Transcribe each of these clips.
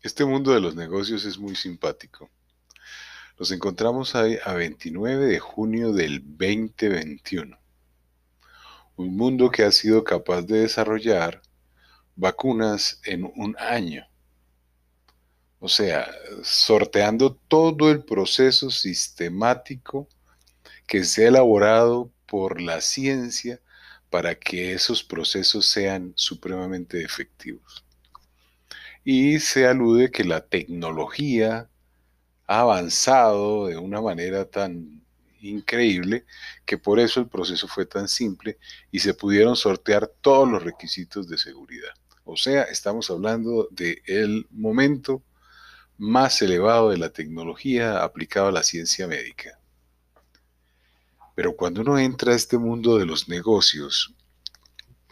Este mundo de los negocios es muy simpático. Nos encontramos ahí a 29 de junio del 2021. Un mundo que ha sido capaz de desarrollar vacunas en un año. O sea, sorteando todo el proceso sistemático que se ha elaborado por la ciencia para que esos procesos sean supremamente efectivos y se alude que la tecnología ha avanzado de una manera tan increíble que por eso el proceso fue tan simple y se pudieron sortear todos los requisitos de seguridad. O sea, estamos hablando del el momento más elevado de la tecnología aplicado a la ciencia médica. Pero cuando uno entra a este mundo de los negocios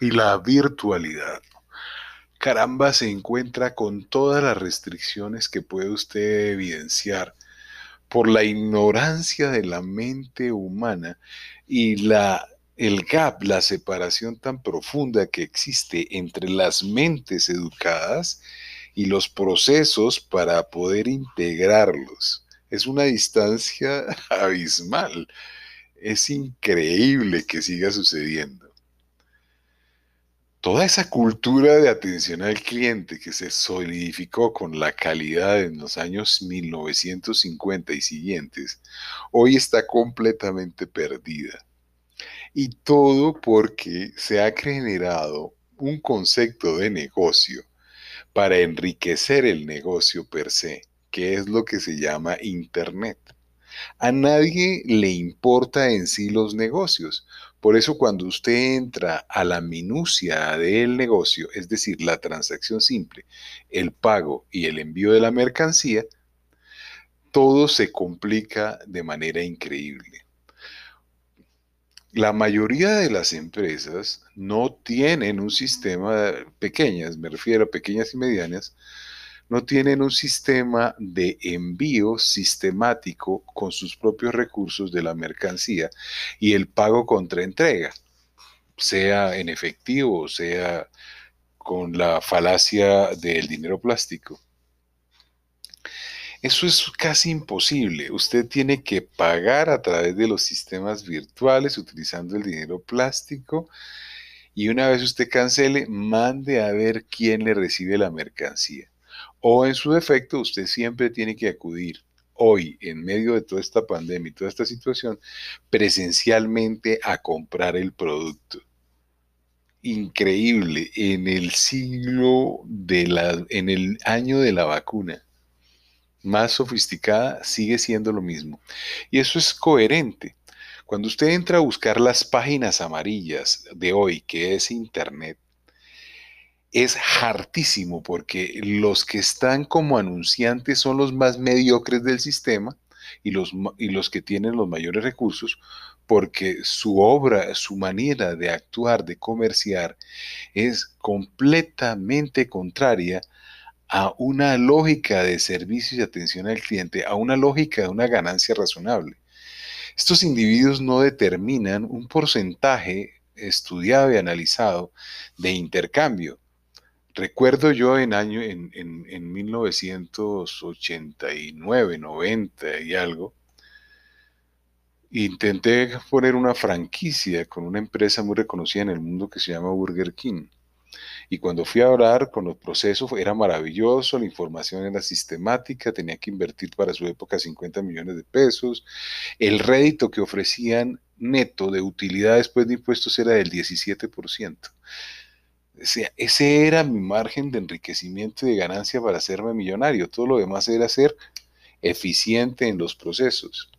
y la virtualidad, caramba se encuentra con todas las restricciones que puede usted evidenciar por la ignorancia de la mente humana y la el gap, la separación tan profunda que existe entre las mentes educadas y los procesos para poder integrarlos. Es una distancia abismal. Es increíble que siga sucediendo toda esa cultura de atención al cliente que se solidificó con la calidad en los años 1950 y siguientes, hoy está completamente perdida. Y todo porque se ha generado un concepto de negocio para enriquecer el negocio per se, que es lo que se llama Internet. A nadie le importa en sí los negocios. Por eso cuando usted entra a la minucia del negocio, es decir, la transacción simple, el pago y el envío de la mercancía, todo se complica de manera increíble. La mayoría de las empresas no tienen un sistema, pequeñas, me refiero a pequeñas y medianas, no tienen un sistema de envío sistemático con sus propios recursos de la mercancía y el pago contra entrega, sea en efectivo, sea con la falacia del dinero plástico. Eso es casi imposible. Usted tiene que pagar a través de los sistemas virtuales utilizando el dinero plástico y una vez usted cancele, mande a ver quién le recibe la mercancía. O en su defecto, usted siempre tiene que acudir hoy, en medio de toda esta pandemia y toda esta situación, presencialmente a comprar el producto. Increíble, en el siglo de la, en el año de la vacuna, más sofisticada, sigue siendo lo mismo. Y eso es coherente. Cuando usted entra a buscar las páginas amarillas de hoy, que es Internet, es hartísimo porque los que están como anunciantes son los más mediocres del sistema y los, y los que tienen los mayores recursos porque su obra, su manera de actuar, de comerciar, es completamente contraria a una lógica de servicio y atención al cliente, a una lógica de una ganancia razonable. Estos individuos no determinan un porcentaje estudiado y analizado de intercambio, Recuerdo yo en año, en, en, en 1989, 90 y algo, intenté poner una franquicia con una empresa muy reconocida en el mundo que se llama Burger King. Y cuando fui a hablar con los procesos era maravilloso, la información era sistemática, tenía que invertir para su época 50 millones de pesos. El rédito que ofrecían neto de utilidad después de impuestos era del 17% ese era mi margen de enriquecimiento y de ganancia para hacerme millonario. Todo lo demás era ser eficiente en los procesos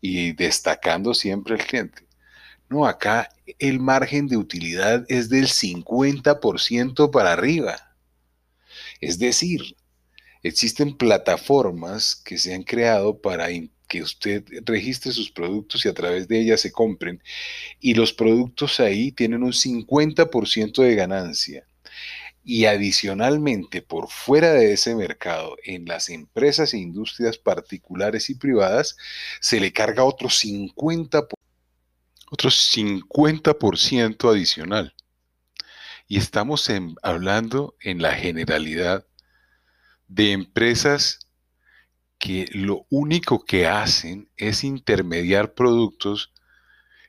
y destacando siempre al cliente. No, acá el margen de utilidad es del 50% para arriba. Es decir, existen plataformas que se han creado para que usted registre sus productos y a través de ellas se compren. Y los productos ahí tienen un 50% de ganancia. Y adicionalmente, por fuera de ese mercado, en las empresas e industrias particulares y privadas, se le carga otro 50%, otro 50 adicional. Y estamos hablando en la generalidad de empresas que lo único que hacen es intermediar productos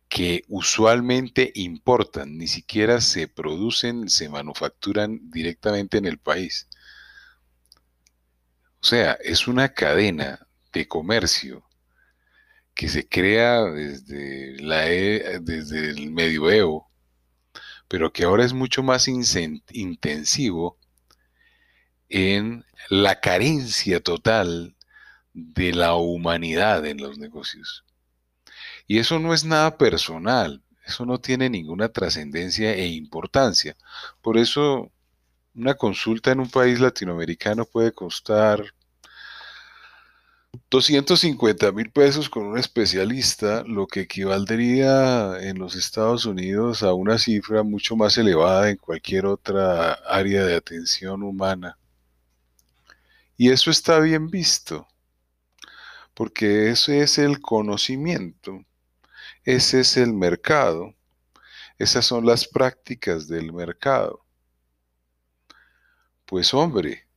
que usualmente importan, ni siquiera se producen, se manufacturan directamente en el país. O sea, es una cadena de comercio que se crea desde, la, e, desde el medioevo, pero que ahora es mucho más intensivo en la carencia total de la humanidad en los negocios. Y eso no es nada personal, eso no tiene ninguna trascendencia e importancia. Por eso una consulta en un país latinoamericano puede costar 250 mil pesos con un especialista, lo que equivaldría en los Estados Unidos a una cifra mucho más elevada en cualquier otra área de atención humana. Y eso está bien visto, porque ese es el conocimiento, ese es el mercado, esas son las prácticas del mercado. Pues hombre,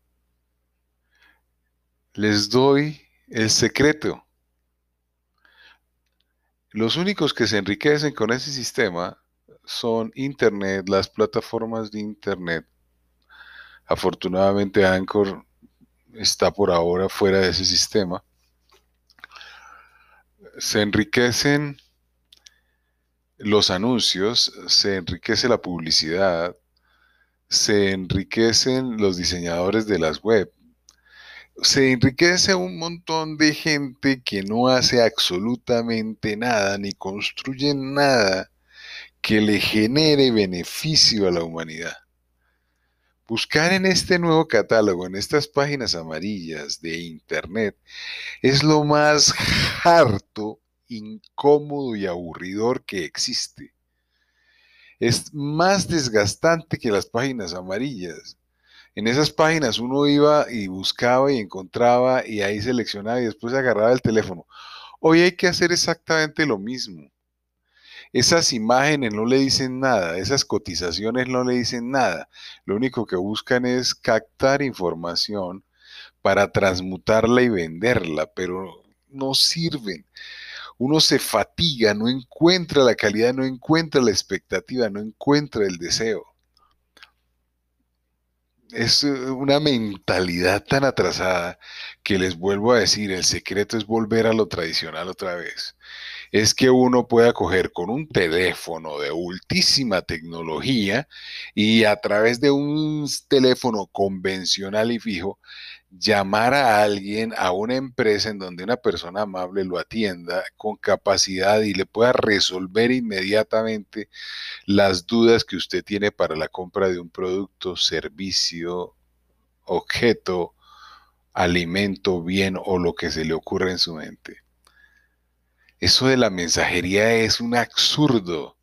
les doy el secreto. Los únicos que se enriquecen con ese sistema son Internet, las plataformas de Internet. Afortunadamente Anchor está por ahora fuera de ese sistema. Se enriquecen los anuncios, se enriquece la publicidad, se enriquecen los diseñadores de las web, se enriquece un montón de gente que no hace absolutamente nada ni construye nada que le genere beneficio a la humanidad. Buscar en este nuevo catálogo, en estas páginas amarillas de Internet, es lo más harto, incómodo y aburridor que existe. Es más desgastante que las páginas amarillas en esas páginas uno iba y buscaba y encontraba y ahí seleccionaba y después agarraba el teléfono. Hoy hay que hacer exactamente lo mismo. Esas imágenes no le dicen nada, esas cotizaciones no le dicen nada. Lo único que buscan es captar información para transmutarla y venderla, pero no sirven. Uno se fatiga, no encuentra la calidad, no encuentra la expectativa, no encuentra el deseo es eh, una mentalidad tan atrasada que les vuelvo a decir, el secreto es volver a lo tradicional otra vez. Es que uno pueda coger con un teléfono de ultísima tecnología y a través de un teléfono convencional y fijo, llamar a alguien, a una empresa en donde una persona amable lo atienda con capacidad y le pueda resolver inmediatamente las dudas que usted tiene para la compra de un producto, servicio, objeto, alimento, bien o lo que se le ocurra en su mente. Eso de la mensajería es un absurdo.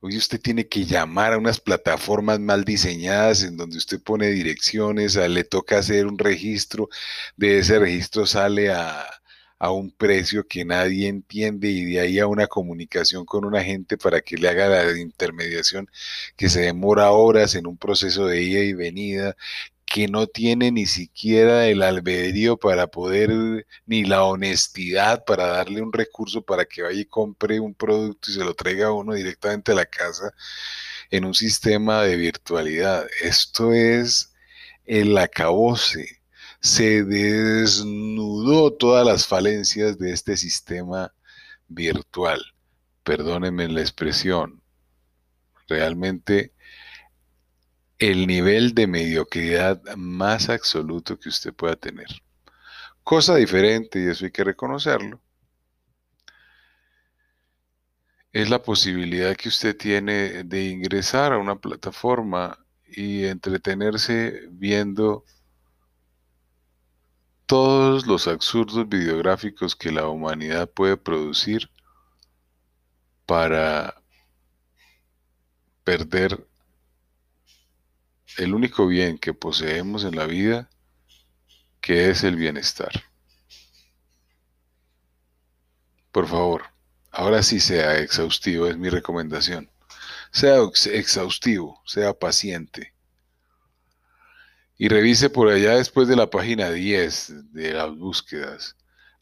Hoy usted tiene que llamar a unas plataformas mal diseñadas en donde usted pone direcciones, le toca hacer un registro, de ese registro sale a, a un precio que nadie entiende y de ahí a una comunicación con un agente para que le haga la intermediación que se demora horas en un proceso de ida y venida que no tiene ni siquiera el albedrío para poder, ni la honestidad para darle un recurso para que vaya y compre un producto y se lo traiga a uno directamente a la casa en un sistema de virtualidad. Esto es el acabose. Se desnudó todas las falencias de este sistema virtual. Perdónenme la expresión. Realmente el nivel de mediocridad más absoluto que usted pueda tener. Cosa diferente, y eso hay que reconocerlo, es la posibilidad que usted tiene de ingresar a una plataforma y entretenerse viendo todos los absurdos videográficos que la humanidad puede producir para perder el único bien que poseemos en la vida, que es el bienestar. Por favor, ahora sí sea exhaustivo, es mi recomendación. Sea exhaustivo, sea paciente. y revise por allá después de la página 10 de las búsquedas.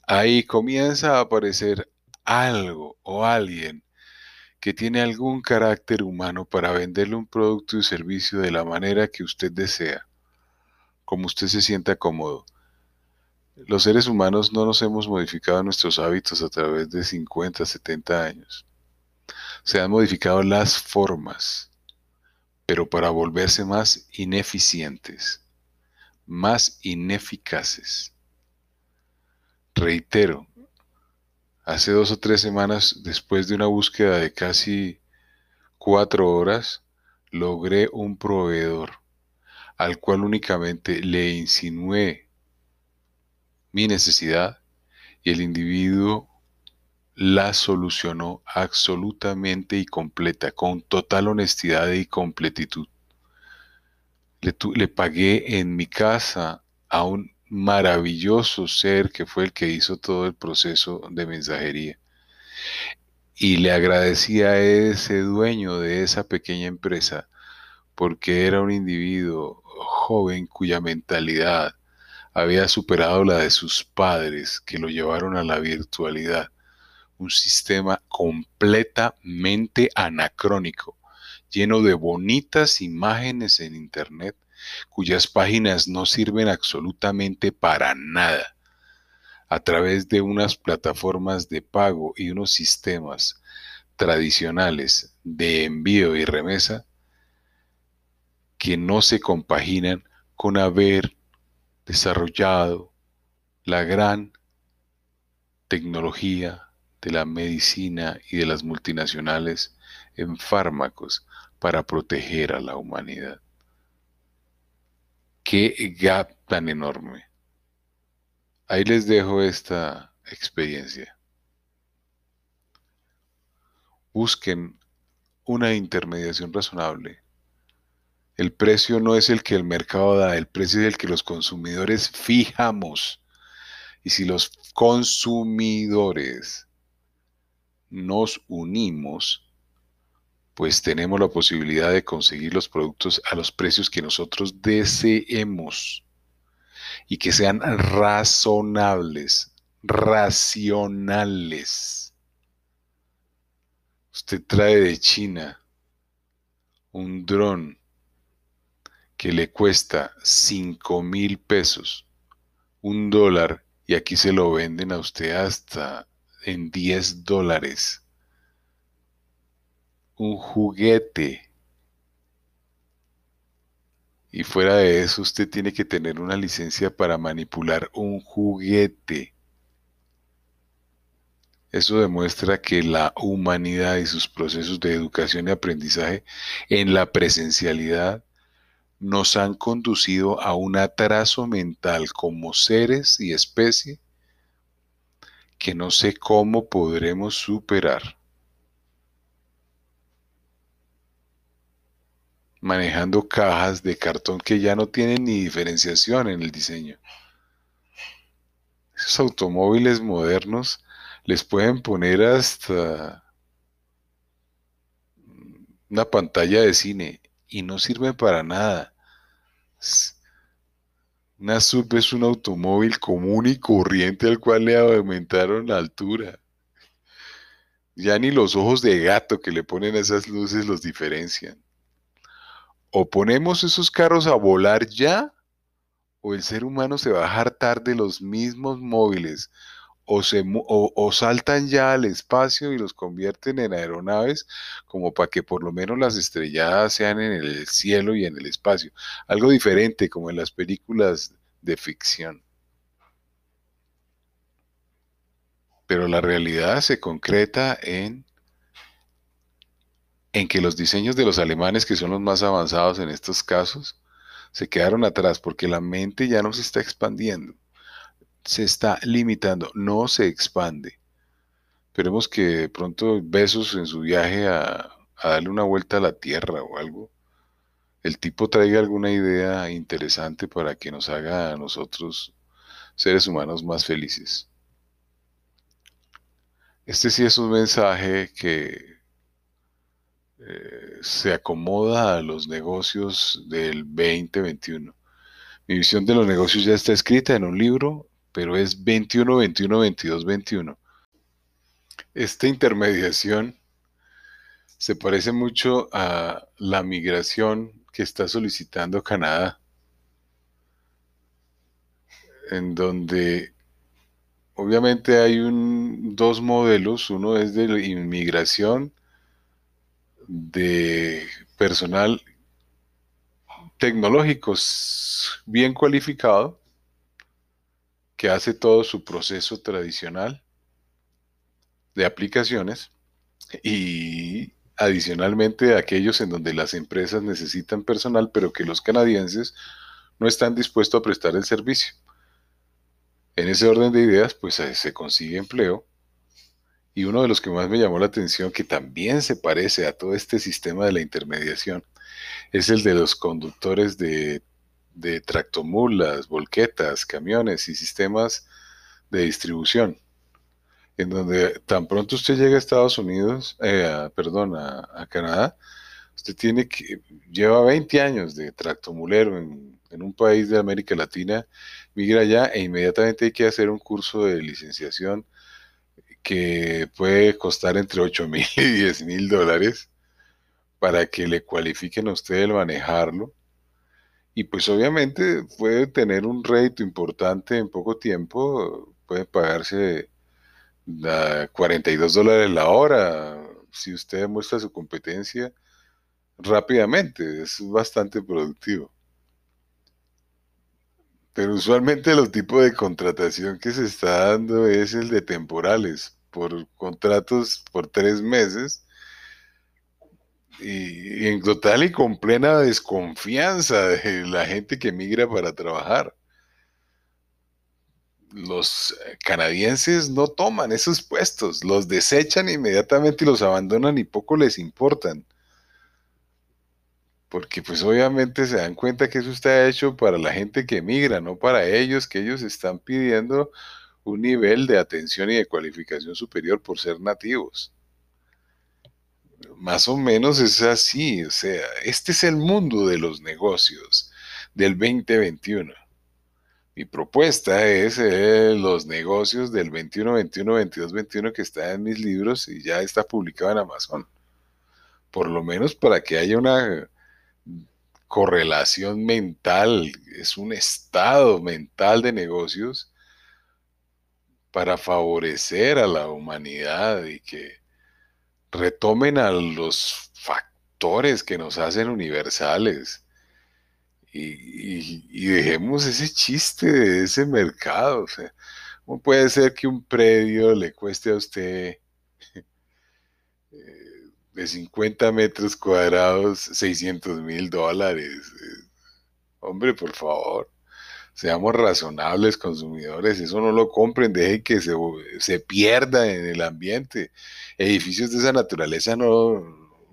Ahí comienza a aparecer algo o alguien que tiene algún carácter humano para venderle un producto y servicio de la manera que usted desea, como usted se sienta cómodo. Los seres humanos no nos hemos modificado nuestros hábitos a través de 50, 70 años. Se han modificado las formas, pero para volverse más ineficientes más ineficaces. Reitero, hace dos o tres semanas, después de una búsqueda de casi cuatro horas, logré un proveedor al cual únicamente le insinué mi necesidad y el individuo la solucionó absolutamente y completa, con total honestidad y completitud. Le, pagué en mi casa a un maravilloso ser que fue el que hizo todo el proceso de mensajería. Y le agradecí a ese dueño de esa pequeña empresa porque era un individuo joven cuya mentalidad había superado la de sus padres que lo llevaron a la virtualidad. Un sistema completamente anacrónico lleno de bonitas imágenes en Internet cuyas páginas no sirven absolutamente para nada. A través de unas plataformas de pago y unos sistemas tradicionales de envío y remesa que no se compaginan con haber desarrollado la gran tecnología de la medicina y de las multinacionales en fármacos para proteger a la humanidad. Qué gap tan enorme. Ahí les dejo esta experiencia. Busquen una intermediación razonable. El precio no es el que el mercado da, el precio es el que los consumidores fijamos. Y si los consumidores nos unimos, pues tenemos la posibilidad de conseguir los productos a los precios que nosotros deseemos y que sean razonables, racionales. Usted trae de China un dron que le cuesta 5 mil pesos, un dólar, y aquí se lo venden a usted hasta en 10 dólares un juguete. Y fuera de eso, usted tiene que tener una licencia para manipular un juguete. Eso demuestra que la humanidad y sus procesos de educación y aprendizaje en la presencialidad nos han conducido a un atraso mental como seres y especie que no sé cómo podremos superar. Manejando cajas de cartón que ya no tienen ni diferenciación en el diseño. Esos automóviles modernos les pueden poner hasta una pantalla de cine y no sirven para nada. Una sub es un automóvil común y corriente al cual le aumentaron la altura. Ya ni los ojos de gato que le ponen a esas luces los diferencian o ponemos esos carros a volar ya, o el ser humano se va a hartar de los mismos móviles, o, se, o, saltan ya al espacio y los convierten en aeronaves como para que por lo menos las estrelladas sean en el cielo y en el espacio. Algo diferente como en las películas de ficción. Pero la realidad se concreta en en que los diseños de los alemanes, que son los más avanzados en estos casos, se quedaron atrás porque la mente ya no se está expandiendo, se está limitando, no se expande. Esperemos que pronto Besos en su viaje a, a darle una vuelta a la Tierra o algo, el tipo traiga alguna idea interesante para que nos haga a nosotros seres humanos más felices. Este sí es un mensaje que eh, se acomoda a los negocios del 2021. Mi visión de los negocios ya está escrita en un libro, pero es 21, 21, 22, 21. Esta intermediación se parece mucho a la migración que está solicitando Canadá, en donde obviamente hay dos modelos, uno es de inmigración de personal tecnológicos bien cualificado que hace todo su proceso tradicional de aplicaciones y adicionalmente aquellos en donde las empresas necesitan personal pero que los canadienses no están dispuestos a prestar el servicio. En ese orden de ideas pues se consigue empleo y uno de los que más me llamó la atención que también se parece a todo este sistema de la intermediación es el de los conductores de, tractomulas, volquetas, camiones y sistemas de distribución, en donde tan pronto usted llega a Estados Unidos, eh, perdón, a, Canadá, usted tiene que, lleva 20 años de tractomulero en, en un país de América Latina, migra allá e inmediatamente hay que hacer un curso de licenciación que puede costar entre 8 mil y 10 mil dólares para que le cualifiquen a usted el manejarlo. Y pues obviamente puede tener un rédito importante en poco tiempo, puede pagarse a 42 dólares la hora si usted demuestra su competencia rápidamente, es bastante productivo. Pero usualmente los tipos de contratación que se está dando es el de temporales, por contratos por tres meses y, en total y con plena desconfianza de la gente que migra para trabajar. Los canadienses no toman esos puestos, los desechan inmediatamente y los abandonan y poco les importan. Porque pues obviamente se dan cuenta que eso está hecho para la gente que migra, no para ellos, que ellos están pidiendo un nivel de atención y de cualificación superior por ser nativos más o menos es así, o sea, este es el mundo de los negocios del 2021. Mi propuesta es eh, los negocios del 21, 21, 22, 21 que está en mis libros y ya está publicado en Amazon. Por lo menos para que haya una correlación mental, es un estado mental de negocios para favorecer a la humanidad y que retomen a los factores que nos hacen universales y, dejemos ese chiste de ese mercado. O sea, ¿cómo puede ser que un predio le cueste a usted eh, de 50 metros cuadrados 600 mil dólares? Hombre, por favor seamos razonables consumidores, eso no lo compren, dejen que se, se, pierda en el ambiente. Edificios de esa naturaleza no,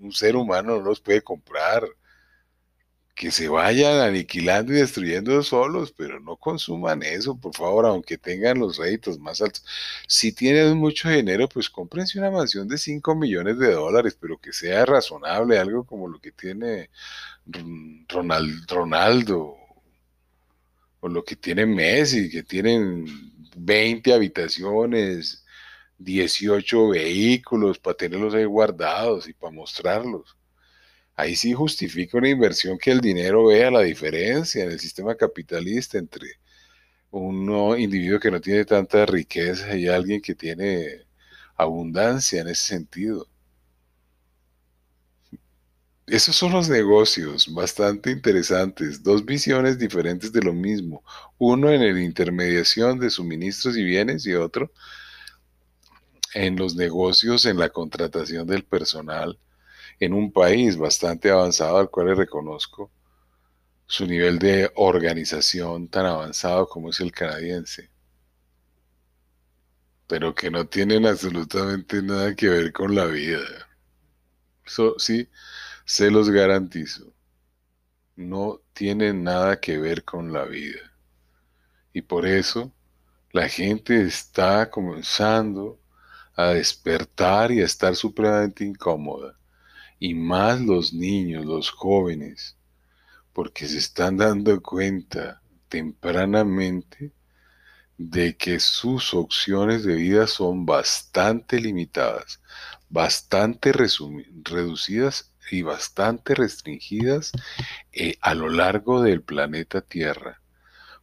un ser humano no los puede comprar. Que se vayan aniquilando y destruyendo solos, pero no consuman eso, por favor, aunque tengan los réditos más altos. Si tienen mucho dinero, pues cómprense una mansión de 5 millones de dólares, pero que sea razonable, algo como lo que tiene Ronaldo o lo que tiene Messi, que tienen 20 habitaciones, 18 vehículos para tenerlos ahí guardados y para mostrarlos. Ahí sí justifica una inversión que el dinero vea la diferencia en el sistema capitalista entre un individuo que no tiene tanta riqueza y alguien que tiene abundancia en ese sentido. Esos son los negocios bastante interesantes, dos visiones diferentes de lo mismo, uno en la intermediación de suministros y bienes y otro en los negocios, en la contratación del personal, en un país bastante avanzado al cual reconozco su nivel de organización tan avanzado como es el canadiense, pero que no tienen absolutamente nada que ver con la vida. Eso sí, se los garantizo, no tiene nada que ver con la vida. Y por eso la gente está comenzando a despertar y a estar supremamente incómoda. Y más los niños, los jóvenes, porque se están dando cuenta tempranamente de que sus opciones de vida son bastante limitadas, bastante reducidas y bastante restringidas eh, a lo largo del planeta Tierra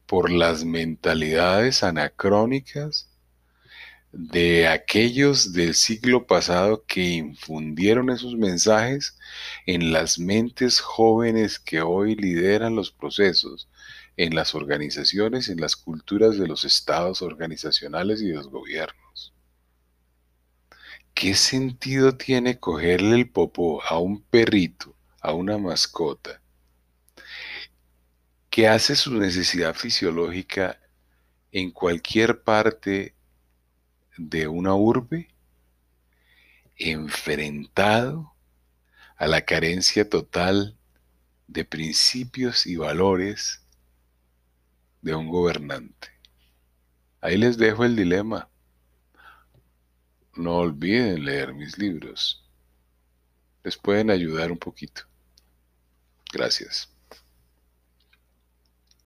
por las mentalidades anacrónicas de aquellos del siglo pasado que infundieron esos mensajes en las mentes jóvenes que hoy lideran los procesos en las organizaciones, en las culturas de los estados organizacionales y de los gobiernos. ¿Qué sentido tiene cogerle el popó a un perrito, a una mascota, que hace su necesidad fisiológica en cualquier parte de una urbe, enfrentado a la carencia total de principios y valores de un gobernante. Ahí les dejo el dilema. No olviden leer mis libros. Les pueden ayudar un poquito. Gracias.